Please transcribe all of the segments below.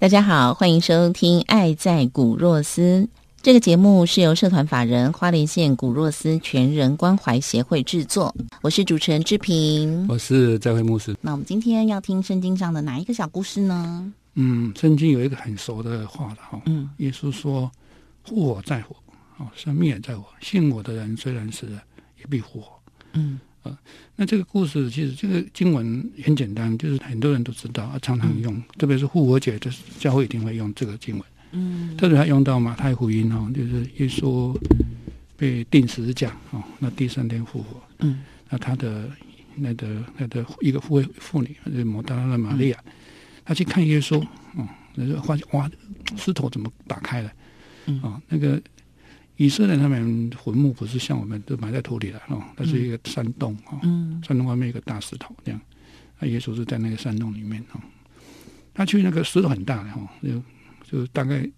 大家好，欢迎收听《爱在古若斯》这个节目，是由社团法人花莲县古若斯全人关怀协会制作。我是主持人志平，我是在会牧师。那我们今天要听圣经上的哪一个小故事呢？嗯，圣经有一个很熟的话了哈。嗯，耶稣说：“护我在我，哦，生命也在我。信我的人虽然死了，也必活。”嗯。啊，那这个故事其实这个经文很简单，就是很多人都知道啊，常常用，特别是复活节，就是教会一定会用这个经文。嗯，特别还用到马太福音哦，就是耶稣被定时字架哦，那第三天复活。嗯，那他的那个那个一个妇妇女，就是摩达拉的玛利亚，她去看耶稣，哦，那就发现哇，石头怎么打开了？嗯，啊，那个。以色列他们坟墓不是像我们都埋在土里了哦，它是一个山洞哦，山洞外面一个大石头这样，那耶稣是在那个山洞里面哦，他去那个石头很大的哈，就就大概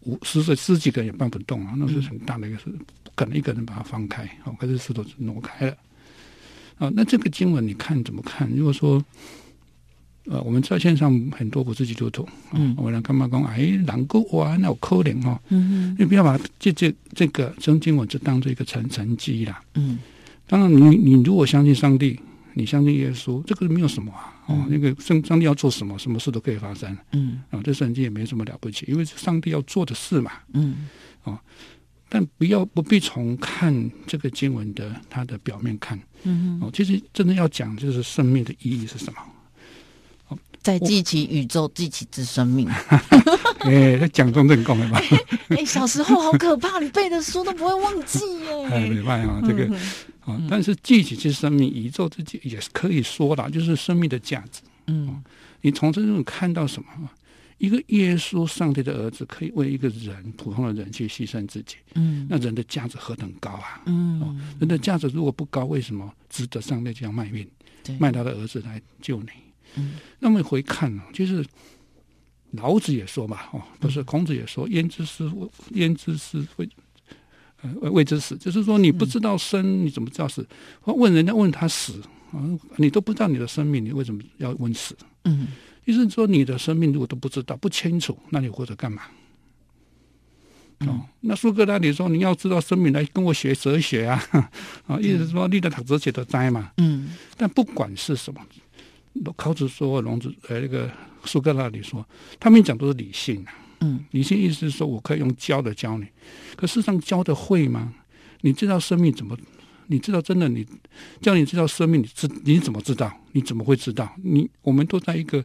五十十十几个人也搬不动啊，那是很大的一个石，不可能一个人把它放开哦，可是石头挪开了啊。那这个经文你看怎么看？如果说。呃，我们在线上很多不是基督徒，嗯，我来干嘛讲？哎，难过哇，那可怜哦，嗯嗯，你不要把这这这个圣经文就当做一个成成绩啦，嗯，当然，你你如果相信上帝，你相信耶稣，这个没有什么啊，哦，那个圣上帝要做什么，什么事都可以发生，嗯，啊，这圣经也没什么了不起，因为是上帝要做的事嘛，嗯，哦，但不要不必从看这个经文的它的表面看，嗯哦，其实真的要讲就是生命的意义是什么。在记起宇宙，记起之生命。哎，在讲中正讲了吧。哎，小时候好可怕，你背的书都不会忘记耶。哎，明白啊，这个啊，但是记起之生命，宇宙之己也是可以说的，就是生命的价值。嗯，你从这种看到什么？一个耶稣，上帝的儿子，可以为一个人，普通的人去牺牲自己。嗯，那人的价值何等高啊！嗯，人的价值如果不高，为什么值得上帝这样卖命，卖他的儿子来救你？嗯，那么回看呢，就是老子也说嘛，哦，不是孔子也说，焉知是焉知是未呃未知死，就是说你不知道生，你怎么知道死？问人家问他死啊，你都不知道你的生命，你为什么要问死？嗯，意思说你的生命如果都不知道不清楚，那你活着干嘛？哦，那苏格拉底说你要知道生命来跟我学哲学啊，啊，意思是说你的读哲学的灾嘛。嗯，但不管是什么。孔子说，龙子呃，那个苏格拉底说，他们讲都是理性啊。嗯，理性意思是说我可以用教的教你，可事实上教的会吗？你知道生命怎么？你知道真的你叫你知道生命，你知你怎么知道？你怎么会知道？你我们都在一个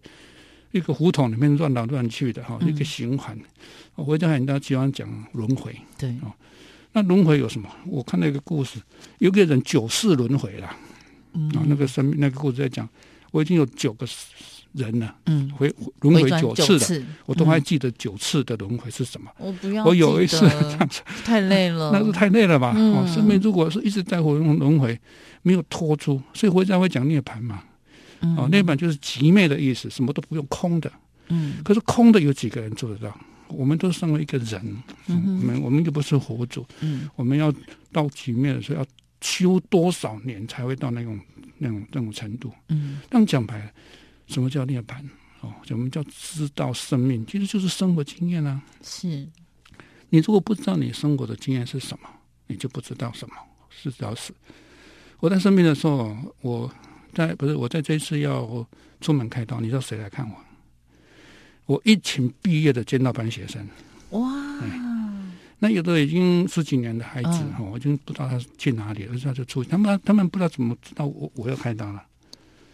一个胡同里面乱来乱去的哈，一个循环。我讲很多喜欢讲轮回，对哦。那轮回有什么？我看那个故事，有个人九世轮回了，啊，那个生命那个故事在讲。我已经有九个人了，嗯，回轮回九次了，我都还记得九次的轮回是什么。我不要，我有一次 这样子，太累了，那是太累了吧？哦，生命如果是一直在回轮回，没有脱出，所以回家会讲涅槃嘛。哦，涅槃就是极灭的意思，什么都不用空的。嗯，可是空的有几个人做得到？我们都身为一个人，我们我们又不是佛祖，嗯，我们要到极灭的时候要修多少年才会到那种？那种那种程度，嗯，当讲白了，什么叫涅槃？哦，我们叫知道生命？其实就是生活经验啊。是，你如果不知道你生活的经验是什么，你就不知道什么是要死。我在生病的时候，我在不是我在这次要出门开刀，你知道谁来看我？我一群毕业的尖刀班学生。哇！那有的已经十几年的孩子哈，我已经不知道他去哪里了，他就出，他们他们不知道怎么知道我我要开刀了。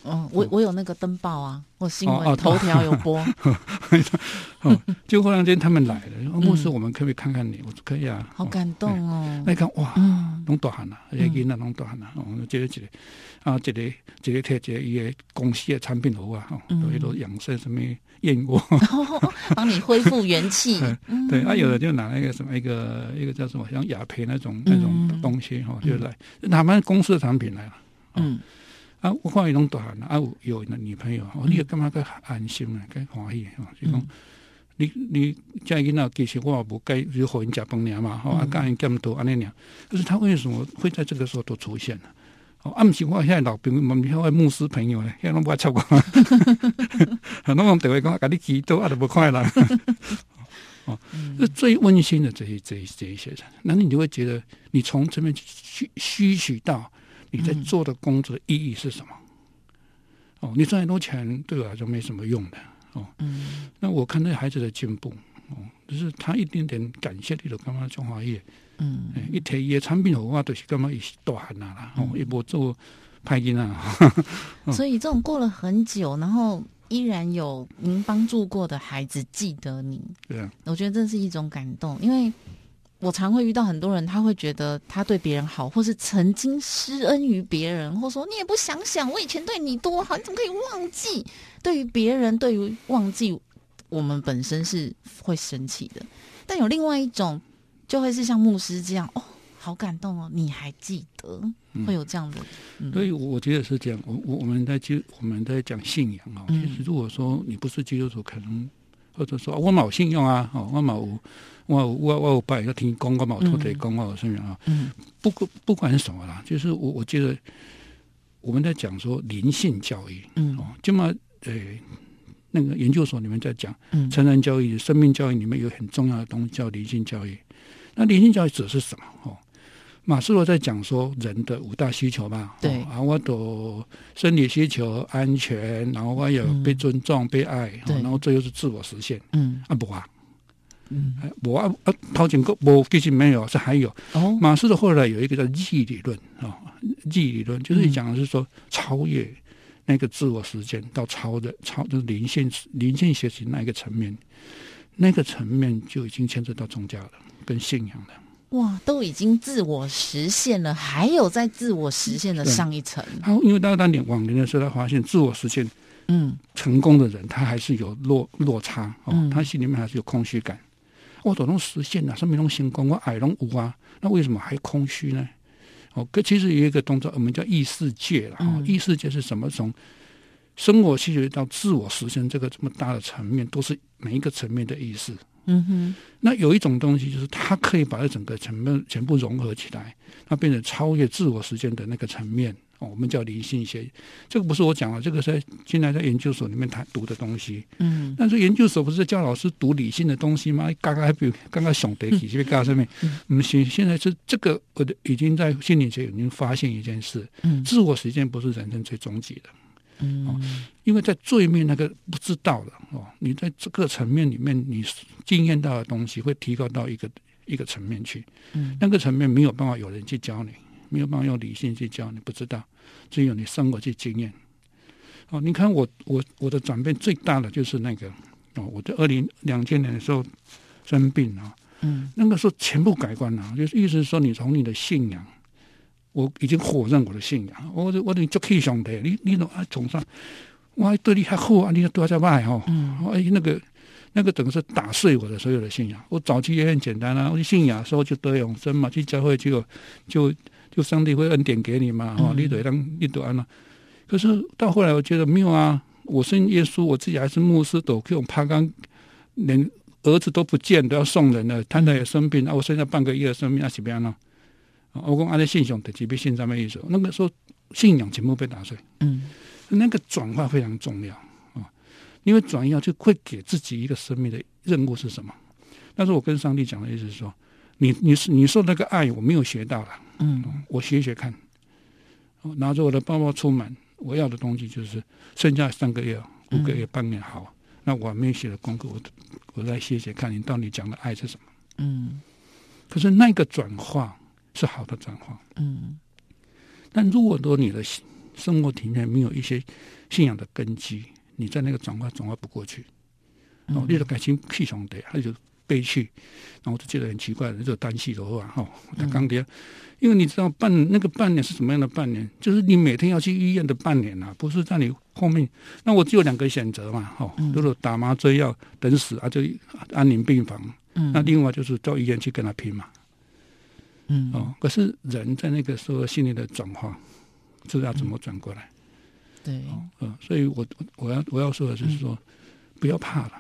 嗯，我我有那个登报啊，我新闻头条有播。哦，就忽然间他们来了，牧师，我们可不可以看看你？我说可以啊。好感动哦！那看哇，弄大汉啊，也给那弄大汉啦，我们接着接着啊，这个这个贴这伊个公司的产品好啊，哈，都都养生什么燕窝，帮你恢复元气。对，啊，有的就拿那个什么一个一个叫什么像雅培那种那种东西哈，就来他们公司的产品来了。嗯。啊，我看伊拢大汉啊，有有女朋友，我你干嘛个安心呢？该欢喜哦，就讲你你这囡仔其实我也无该就互因食饭尔嘛，吼啊，教因减多安尼尔。可是他为什么会在这个时候都出现呢？哦，啊，毋是我现在老朋友，们遐位牧师朋友咧，遐拢无爱插我，很多人电话讲，甲你祈祷啊，都无快乐。哦，是最温馨的这些这这一些人，那你就会觉得，你从这边吸吸取到。你在做的工作的意义是什么？哦，你赚很多钱对我来说没什么用的哦。嗯，那我看那孩子的进步哦，就是他一点点感谢你的刚刚中华业，嗯，一提伊的产品好话，都是干嘛一大汉啦，哦，一波做派金啊。所以这种过了很久，然后依然有您帮助过的孩子记得你，对啊，我觉得这是一种感动，因为。我常会遇到很多人，他会觉得他对别人好，或是曾经施恩于别人，或说你也不想想，我以前对你多好，你怎么可以忘记？对于别人，对于忘记，我们本身是会生气的。但有另外一种，就会是像牧师这样，哦，好感动哦，你还记得，会有这样的。所以我觉得是这样。我我我们在就我们在讲信仰啊，其实如果说你不是基督徒，可能或者说我冇信用啊，哦，我冇。我我我我拜要听公我冇托地公我有信仰啊？嗯，不过不管什么啦，就是我我觉得我们在讲说灵性教育，嗯哦，就嘛诶，那个研究所里面在讲，嗯，成人教育、生命教育里面有很重要的东西叫灵性教育。那灵性教育指的是什么？哦，马斯洛在讲说人的五大需求嘛，对。啊，我都生理需求、安全，然后我有被尊重、被爱，然后这又是自我实现，嗯。啊不啊。嗯，我啊啊，陶景哥，我其实没有，是还有。哦，马斯洛后来有一个叫意理论啊，意理论就是讲的是说超越那个自我时间到超的超就是灵性灵性学习那一个层面，那个层面就已经牵涉到宗教了，跟信仰了。哇，都已经自我实现了，还有在自我实现的上一层。好，因为大家当年往年的时候，他发现自我实现，嗯，成功的人他还是有落落差哦，他心里面还是有空虚感。我都能实现了，什么拢成功，我爱拢无啊，那为什么还空虚呢？哦，可其实有一个动作，我们叫异世界了。哦，异世界是什么？从生活细节到自我实现这个这么大的层面，都是每一个层面的意思。嗯哼。那有一种东西，就是它可以把这整个层面全部融合起来，它变成超越自我实现的那个层面。哦，我们叫理性学，这个不是我讲的，这个是现在在研究所里面谈读的东西。嗯，但是研究所不是教老师读理性的东西吗？刚刚还比刚刚想得体，这边刚上面，嗯，现现在是这个，我的已经在心理学已经发现一件事，嗯，自我实现不是人生最终极的，嗯，因为在最面那个不知道的哦，你在这个层面里面，你经验到的东西会提高到一个一个层面去，嗯，那个层面没有办法有人去教你。没有办法用理性去教你，不知道，只有你生活去经验。哦，你看我我我的转变最大的就是那个哦，我在二零两千年的时候生病啊，嗯，那个时候全部改观了，就是意思是说，你从你的信仰，我已经否认我的信仰，我我你就可以上帝，你你都啊崇尚，我还对你还好啊，你都在外哈，嗯，哎那个那个等于是打碎我的所有的信仰。我早期也很简单啊，我信仰说就得永生嘛，去教会就就。就上帝会恩典给你嘛？哦，你得让你得安了。可是到后来，我觉得没有啊。我信耶稣，我自己还是牧师，都给我爬刚连儿子都不见，都要送人了。太太也生病，啊，我剩下半个月的生命，那怎么样呢？我讲阿的信仰的级别信上面意思，那个时候信仰全部被打碎。嗯，那个转化非常重要啊，因为转移就会给自己一个生命的任务是什么？但是我跟上帝讲的意思是说，你你是你说那个爱，我没有学到了。嗯，我学学看，拿着我的包包出门，我要的东西就是剩下三个月、五个月、半年好。那我没写的功课，我我再写写看，你到底讲的爱是什么？嗯，可是那个转化是好的转化，嗯。但如果说你的生活体面没有一些信仰的根基，你在那个转化转化不过去，哦，你的感情气场的，他就悲剧，然后我就觉得很奇怪的，就单细的话，哈，他刚跌，因为你知道半那个半年是什么样的半年，就是你每天要去医院的半年呐，不是在你后面，那我只有两个选择嘛，哈，就是打麻醉药等死啊，就安宁病房，嗯，那另外就是到医院去跟他拼嘛。嗯哦，可是人在那个时候心理的转化，知道怎么转过来？对，嗯，所以我我要我要说的就是说，不要怕了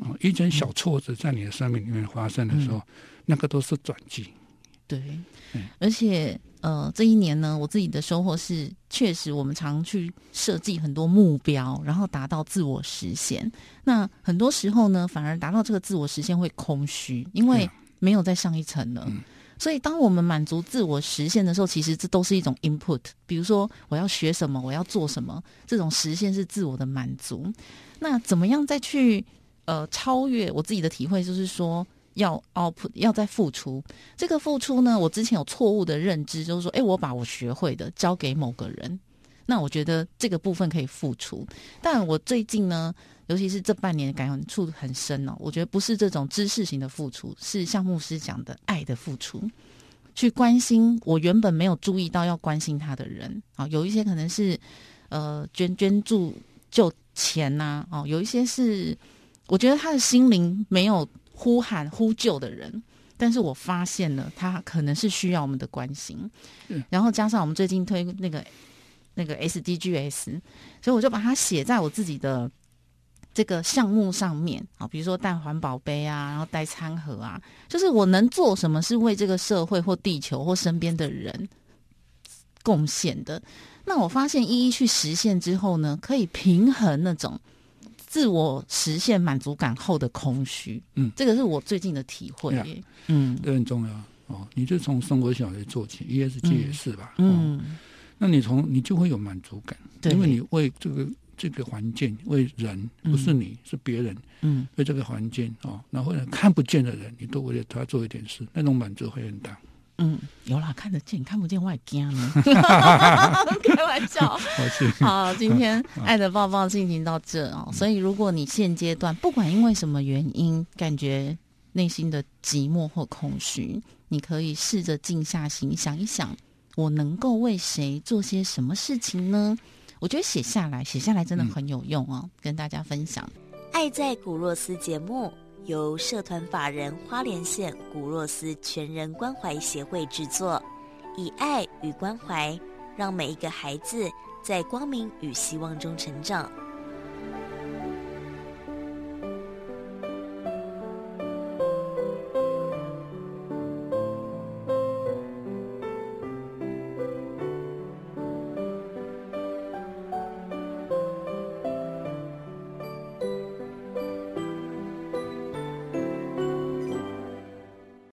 啊！一点小挫折在你的生命里面发生的时候，那个都是转机。对，而且呃，这一年呢，我自己的收获是，确实我们常去设计很多目标，然后达到自我实现。那很多时候呢，反而达到这个自我实现会空虚，因为没有再上一层了。所以，当我们满足自我实现的时候，其实这都是一种 input。比如说，我要学什么，我要做什么，这种实现是自我的满足。那怎么样再去呃超越？我自己的体会就是说，要 output，要再付出。这个付出呢，我之前有错误的认知，就是说，哎，我把我学会的交给某个人，那我觉得这个部分可以付出。但我最近呢？尤其是这半年感触很深哦，我觉得不是这种知识型的付出，是像牧师讲的爱的付出，去关心我原本没有注意到要关心他的人啊，有一些可能是呃捐捐助就钱呐，哦，有一些是我觉得他的心灵没有呼喊呼救的人，但是我发现了他可能是需要我们的关心，然后加上我们最近推那个那个 SDGs，所以我就把它写在我自己的。这个项目上面啊，比如说带环保杯啊，然后带餐盒啊，就是我能做什么是为这个社会或地球或身边的人贡献的。那我发现一一去实现之后呢，可以平衡那种自我实现满足感后的空虚。嗯，这个是我最近的体会。嗯，这很重要哦。你就从生活小学做起，ESG 也是吧？嗯，那你从你就会有满足感，因为你为这个。这个环境为人，不是你是别人，嗯，为这个环境哦，然后呢看不见的人，你都为了他做一点事，那种满足会很大。嗯，有啦，看得见，看不见我也惊呢。开玩笑。好，今天 爱的抱抱进行到这哦。所以，如果你现阶段不管因为什么原因，感觉内心的寂寞或空虚，你可以试着静下心想一想，我能够为谁做些什么事情呢？我觉得写下来，写下来真的很有用哦，跟大家分享。爱在古若斯节目由社团法人花莲县古若斯全人关怀协会制作，以爱与关怀，让每一个孩子在光明与希望中成长。